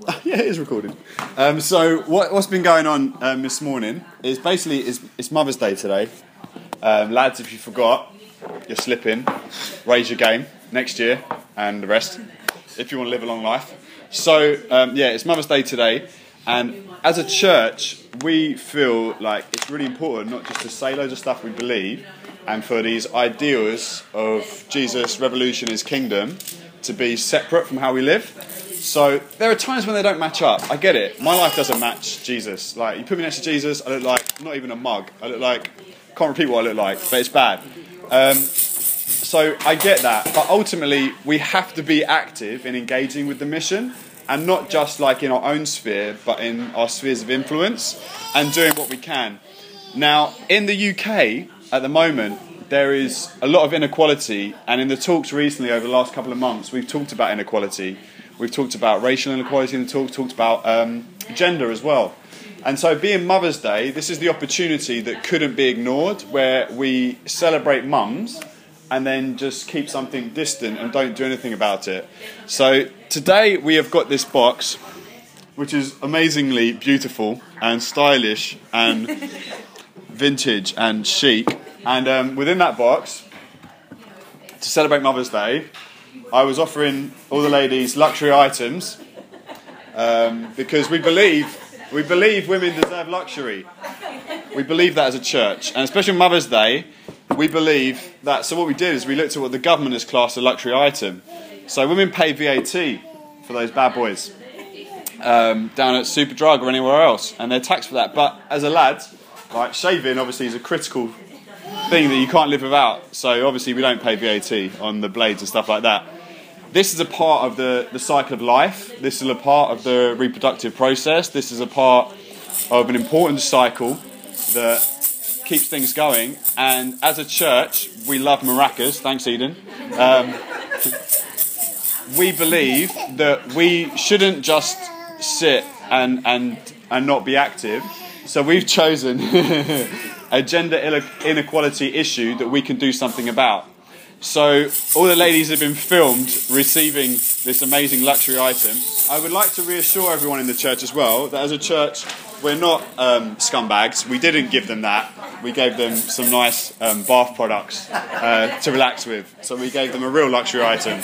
yeah, it is recorded. Um, so what, what's been going on um, this morning is basically it's, it's Mother's Day today. Um, lads, if you forgot, you're slipping. Raise your game next year and the rest if you want to live a long life. So um, yeah, it's Mother's Day today, and as a church, we feel like it's really important not just to say loads of stuff we believe, and for these ideals of Jesus' revolution, His kingdom, to be separate from how we live. So there are times when they don't match up. I get it. My life doesn't match Jesus. Like you put me next to Jesus, I look like not even a mug. I look like can't repeat what I look like, but it's bad. Um, so I get that, but ultimately we have to be active in engaging with the mission, and not just like in our own sphere, but in our spheres of influence, and doing what we can. Now in the UK at the moment, there is a lot of inequality, and in the talks recently over the last couple of months, we've talked about inequality. We've talked about racial inequality in the talk, talked about um, gender as well. And so, being Mother's Day, this is the opportunity that couldn't be ignored, where we celebrate mums and then just keep something distant and don't do anything about it. So, today we have got this box, which is amazingly beautiful and stylish and vintage and chic. And um, within that box, to celebrate Mother's Day, I was offering all the ladies luxury items um, because we believe we believe women deserve luxury. We believe that as a church, and especially Mother's Day, we believe that. So what we did is we looked at what the government has classed a luxury item. So women pay VAT for those bad boys um, down at Superdrug or anywhere else, and they're taxed for that. But as a lad, like shaving, obviously is a critical thing that you can't live without. So obviously we don't pay VAT on the blades and stuff like that. This is a part of the, the cycle of life. This is a part of the reproductive process. This is a part of an important cycle that keeps things going. And as a church, we love maracas. Thanks, Eden. Um, we believe that we shouldn't just sit and, and, and not be active. So we've chosen a gender inequality issue that we can do something about. So all the ladies have been filmed receiving this amazing luxury item. I would like to reassure everyone in the church as well that as a church we're not um, scumbags. We didn't give them that. We gave them some nice um, bath products uh, to relax with. So we gave them a real luxury item,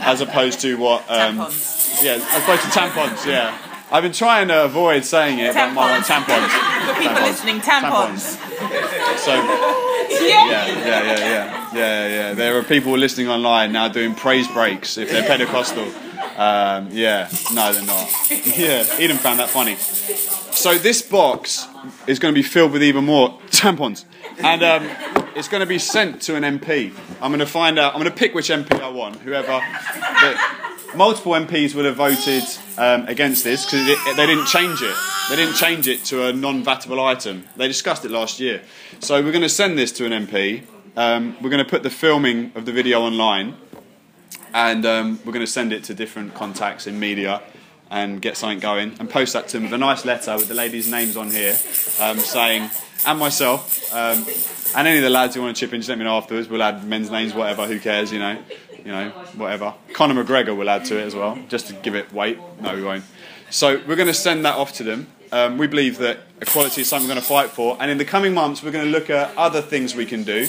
as opposed to what? Um, tampons. Yeah, as opposed to tampons. Yeah, I've been trying to avoid saying it, but my Tampons. tampons. For people Tampons. listening, tampons. So Yeah. yeah, yeah, yeah, yeah, yeah. There are people listening online now doing praise breaks if they're Pentecostal. Um, yeah, no, they're not. Yeah, Eden found that funny. So this box is going to be filled with even more tampons, and um, it's going to be sent to an MP. I'm going to find out. I'm going to pick which MP I want. Whoever. Multiple MPs would have voted um, against this because they didn't change it. They didn't change it to a non-vatable item. They discussed it last year. So we're going to send this to an MP. Um, we're going to put the filming of the video online, and um, we're going to send it to different contacts in media and get something going and post that to them with a nice letter with the ladies' names on here um, saying, and myself, um, and any of the lads who want to chip in, just let me know afterwards. We'll add men's names, whatever, who cares, you know, you know, whatever. Conor McGregor will add to it as well, just to give it weight. No, we won't. So we're going to send that off to them. Um, we believe that equality is something we're going to fight for, and in the coming months, we're going to look at other things we can do.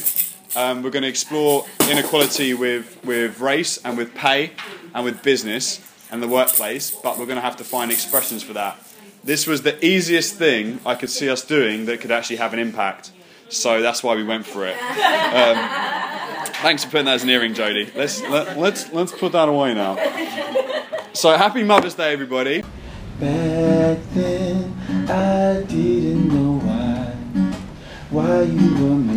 Um, we're going to explore inequality with, with race and with pay and with business and the workplace, but we're going to have to find expressions for that. This was the easiest thing I could see us doing that could actually have an impact. So that's why we went for it. Um, thanks for putting that as an earring, Jodie. Let's let, let's let's put that away now. So happy Mother's Day, everybody. I didn't know why, why you were misunderstood.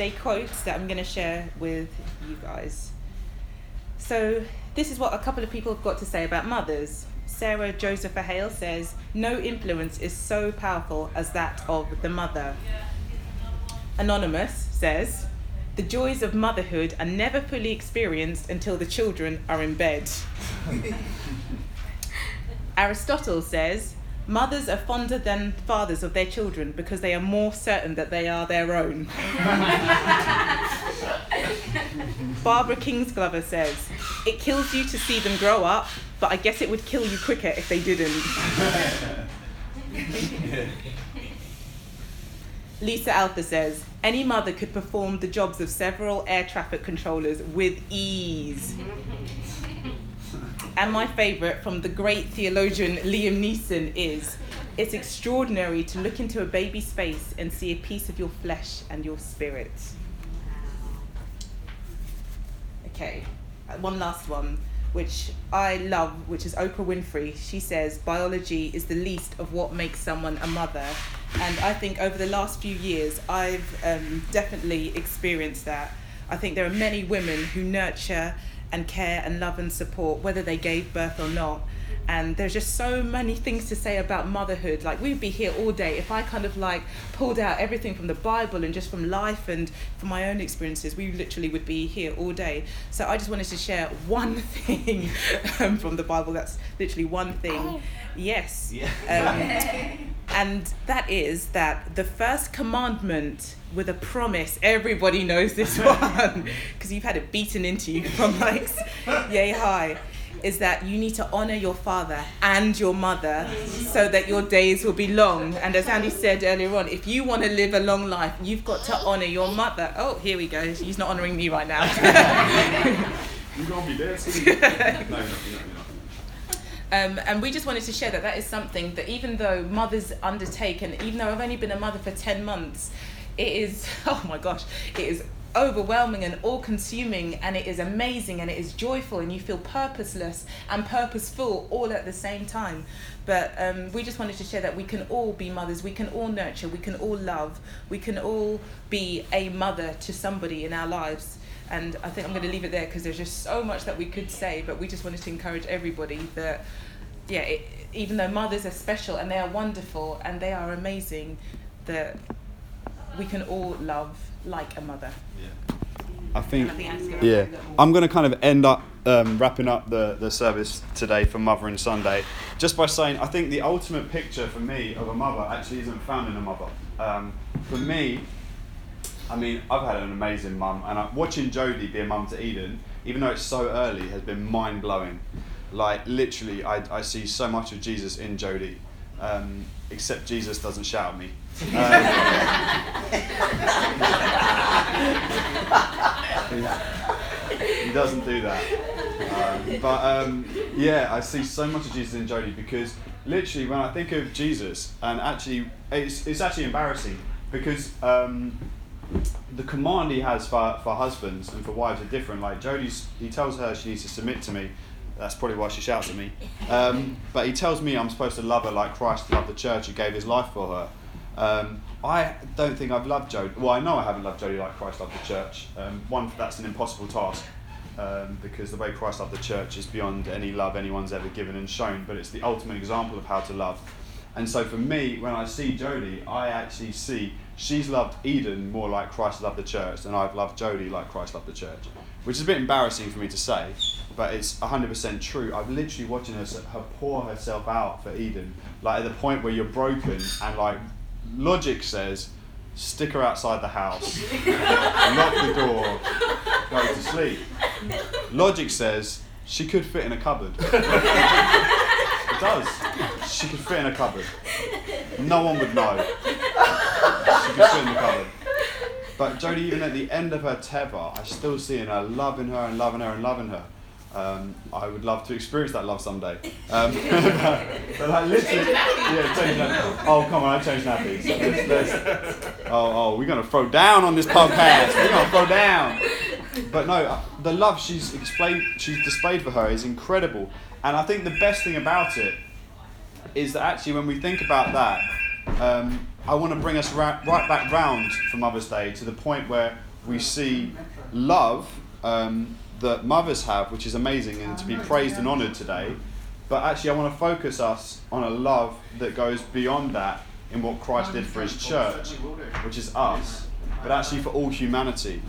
Day quotes that I'm going to share with you guys. So, this is what a couple of people have got to say about mothers. Sarah Josepha Hale says, No influence is so powerful as that of the mother. Anonymous says, The joys of motherhood are never fully experienced until the children are in bed. Aristotle says, Mothers are fonder than fathers of their children because they are more certain that they are their own. Barbara Kingsolver says, It kills you to see them grow up, but I guess it would kill you quicker if they didn't. Lisa Alther says, Any mother could perform the jobs of several air traffic controllers with ease. And my favourite from the great theologian Liam Neeson is It's extraordinary to look into a baby's face and see a piece of your flesh and your spirit. Okay, uh, one last one, which I love, which is Oprah Winfrey. She says biology is the least of what makes someone a mother. And I think over the last few years, I've um, definitely experienced that. I think there are many women who nurture and care and love and support, whether they gave birth or not. And there's just so many things to say about motherhood. Like, we'd be here all day. If I kind of like pulled out everything from the Bible and just from life and from my own experiences, we literally would be here all day. So, I just wanted to share one thing um, from the Bible. That's literally one thing. Yes. Um, and that is that the first commandment with a promise, everybody knows this one because you've had it beaten into you from like yay high, is that you need to honor your father and your mother so that your days will be long. And as Andy said earlier on, if you want to live a long life, you've got to honor your mother. Oh, here we go. He's not honoring me right now. You gonna be there soon? no, no, no, no. Um, and we just wanted to share that that is something that even though mothers undertake, and even though I've only been a mother for 10 months, it is, oh my gosh, it is overwhelming and all consuming, and it is amazing and it is joyful, and you feel purposeless and purposeful all at the same time. But um, we just wanted to share that we can all be mothers, we can all nurture, we can all love, we can all be a mother to somebody in our lives. And I think I'm going to leave it there because there's just so much that we could say, but we just wanted to encourage everybody that, yeah, it, even though mothers are special and they are wonderful and they are amazing, that we can all love like a mother. I think, I think Andy's gonna yeah, wrap it up. I'm going to kind of end up um, wrapping up the, the service today for Mothering Sunday just by saying I think the ultimate picture for me of a mother actually isn't found in a mother. Um, for me, I mean, I've had an amazing mum, and I, watching Jodie be a mum to Eden, even though it's so early, has been mind blowing. Like, literally, I, I see so much of Jesus in Jodie, um, except Jesus doesn't shout at me. Um, he doesn't do that. Um, but um, yeah, I see so much of Jesus in Jodie because literally when I think of Jesus, and actually, it's, it's actually embarrassing because um, the command he has for, for husbands and for wives are different. Like Jodie's, he tells her she needs to submit to me. That's probably why she shouts at me. Um, but he tells me I'm supposed to love her like Christ loved the church and gave his life for her. Um, I don't think I've loved Jodie. Well, I know I haven't loved Jodie like Christ loved the church. Um, one, that's an impossible task um, because the way Christ loved the church is beyond any love anyone's ever given and shown. But it's the ultimate example of how to love. And so for me, when I see Jodie, I actually see she's loved Eden more like Christ loved the church than I've loved Jodie like Christ loved the church. Which is a bit embarrassing for me to say, but it's 100% true. I've literally watching her, her pour herself out for Eden, like at the point where you're broken and like logic says, stick her outside the house, lock the door, go to sleep. Logic says she could fit in a cupboard. It does. She could fit in a cupboard. No one would know. She could the cupboard. But Jodie, even at the end of her tether, I still see in her loving her and loving her and loving her. Um, I would love to experience that love someday. Um, but, but like literally, yeah, change nappies. Oh come on, I changed nappies. Let's- let's- oh, oh, we're gonna throw down on this podcast. We're gonna throw down. But no, uh, the love she's explained, she's displayed for her is incredible. And I think the best thing about it is that actually, when we think about that, um, I want to bring us ra- right back round for Mother's Day to the point where we see love um, that mothers have, which is amazing and to be praised and honoured today. But actually, I want to focus us on a love that goes beyond that in what Christ did for his church, which is us, but actually for all humanity.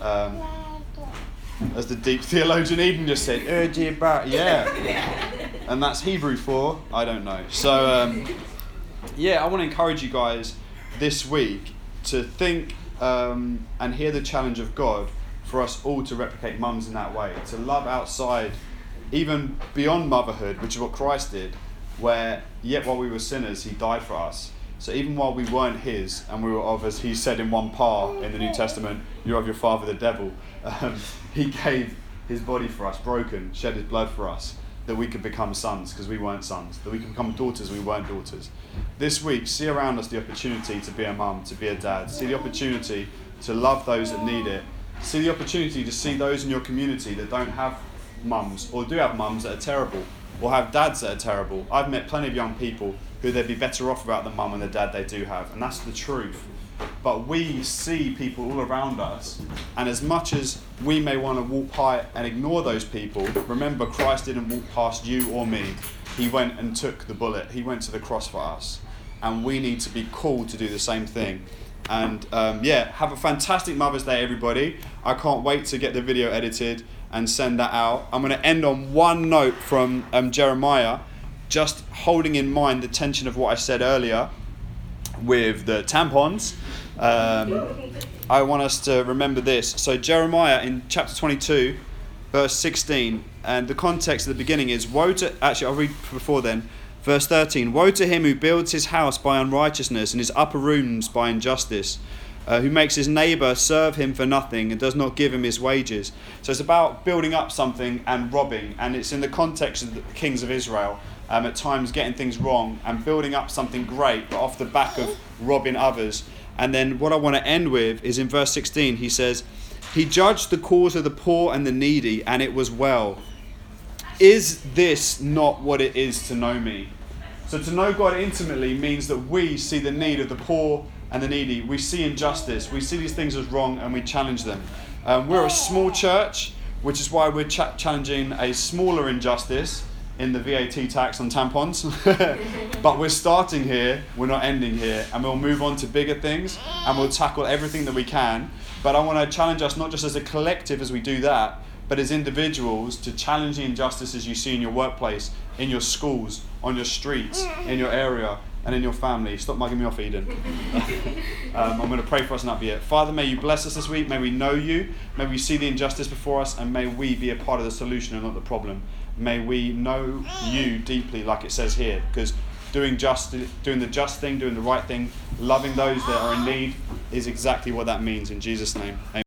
Um, as the deep theologian Eden just said, "Urge about yeah," and that's Hebrew for I don't know. So um, yeah, I want to encourage you guys this week to think um, and hear the challenge of God for us all to replicate mums in that way, to love outside, even beyond motherhood, which is what Christ did, where yet while we were sinners, He died for us. So even while we weren't His, and we were of, as He said in one part in the New Testament, you're of your father the devil. Um, he gave His body for us, broken, shed His blood for us, that we could become sons because we weren't sons, that we could become daughters, we weren't daughters. This week, see around us the opportunity to be a mum, to be a dad. See the opportunity to love those that need it. See the opportunity to see those in your community that don't have mums or do have mums that are terrible or have dads that are terrible. I've met plenty of young people who they'd be better off without the mum and the dad they do have, and that's the truth. But we see people all around us, and as much as we may want to walk by and ignore those people, remember Christ didn't walk past you or me. He went and took the bullet, He went to the cross for us. And we need to be called to do the same thing. And um, yeah, have a fantastic Mother's Day, everybody. I can't wait to get the video edited and send that out. I'm going to end on one note from um, Jeremiah, just holding in mind the tension of what I said earlier with the tampons. Um, I want us to remember this. So, Jeremiah in chapter 22, verse 16, and the context at the beginning is Woe to, actually, I'll read before then. Verse 13 Woe to him who builds his house by unrighteousness and his upper rooms by injustice, uh, who makes his neighbour serve him for nothing and does not give him his wages. So it's about building up something and robbing, and it's in the context of the kings of Israel. Um, at times getting things wrong and building up something great, but off the back of robbing others. And then what I want to end with is in verse 16, he says, He judged the cause of the poor and the needy, and it was well. Is this not what it is to know me? So to know God intimately means that we see the need of the poor and the needy. We see injustice. We see these things as wrong and we challenge them. Um, we're a small church, which is why we're cha- challenging a smaller injustice in the VAT tax on tampons. but we're starting here, we're not ending here, and we'll move on to bigger things and we'll tackle everything that we can. But I want to challenge us not just as a collective as we do that, but as individuals to challenge the injustices you see in your workplace, in your schools, on your streets, in your area, and in your family. Stop mugging me off, Eden. um, I'm going to pray for us and that be it. Father, may you bless us this week. May we know you. May we see the injustice before us, and may we be a part of the solution and not the problem. May we know you deeply, like it says here, because doing just, doing the just thing, doing the right thing, loving those that are in need, is exactly what that means. In Jesus' name, Amen.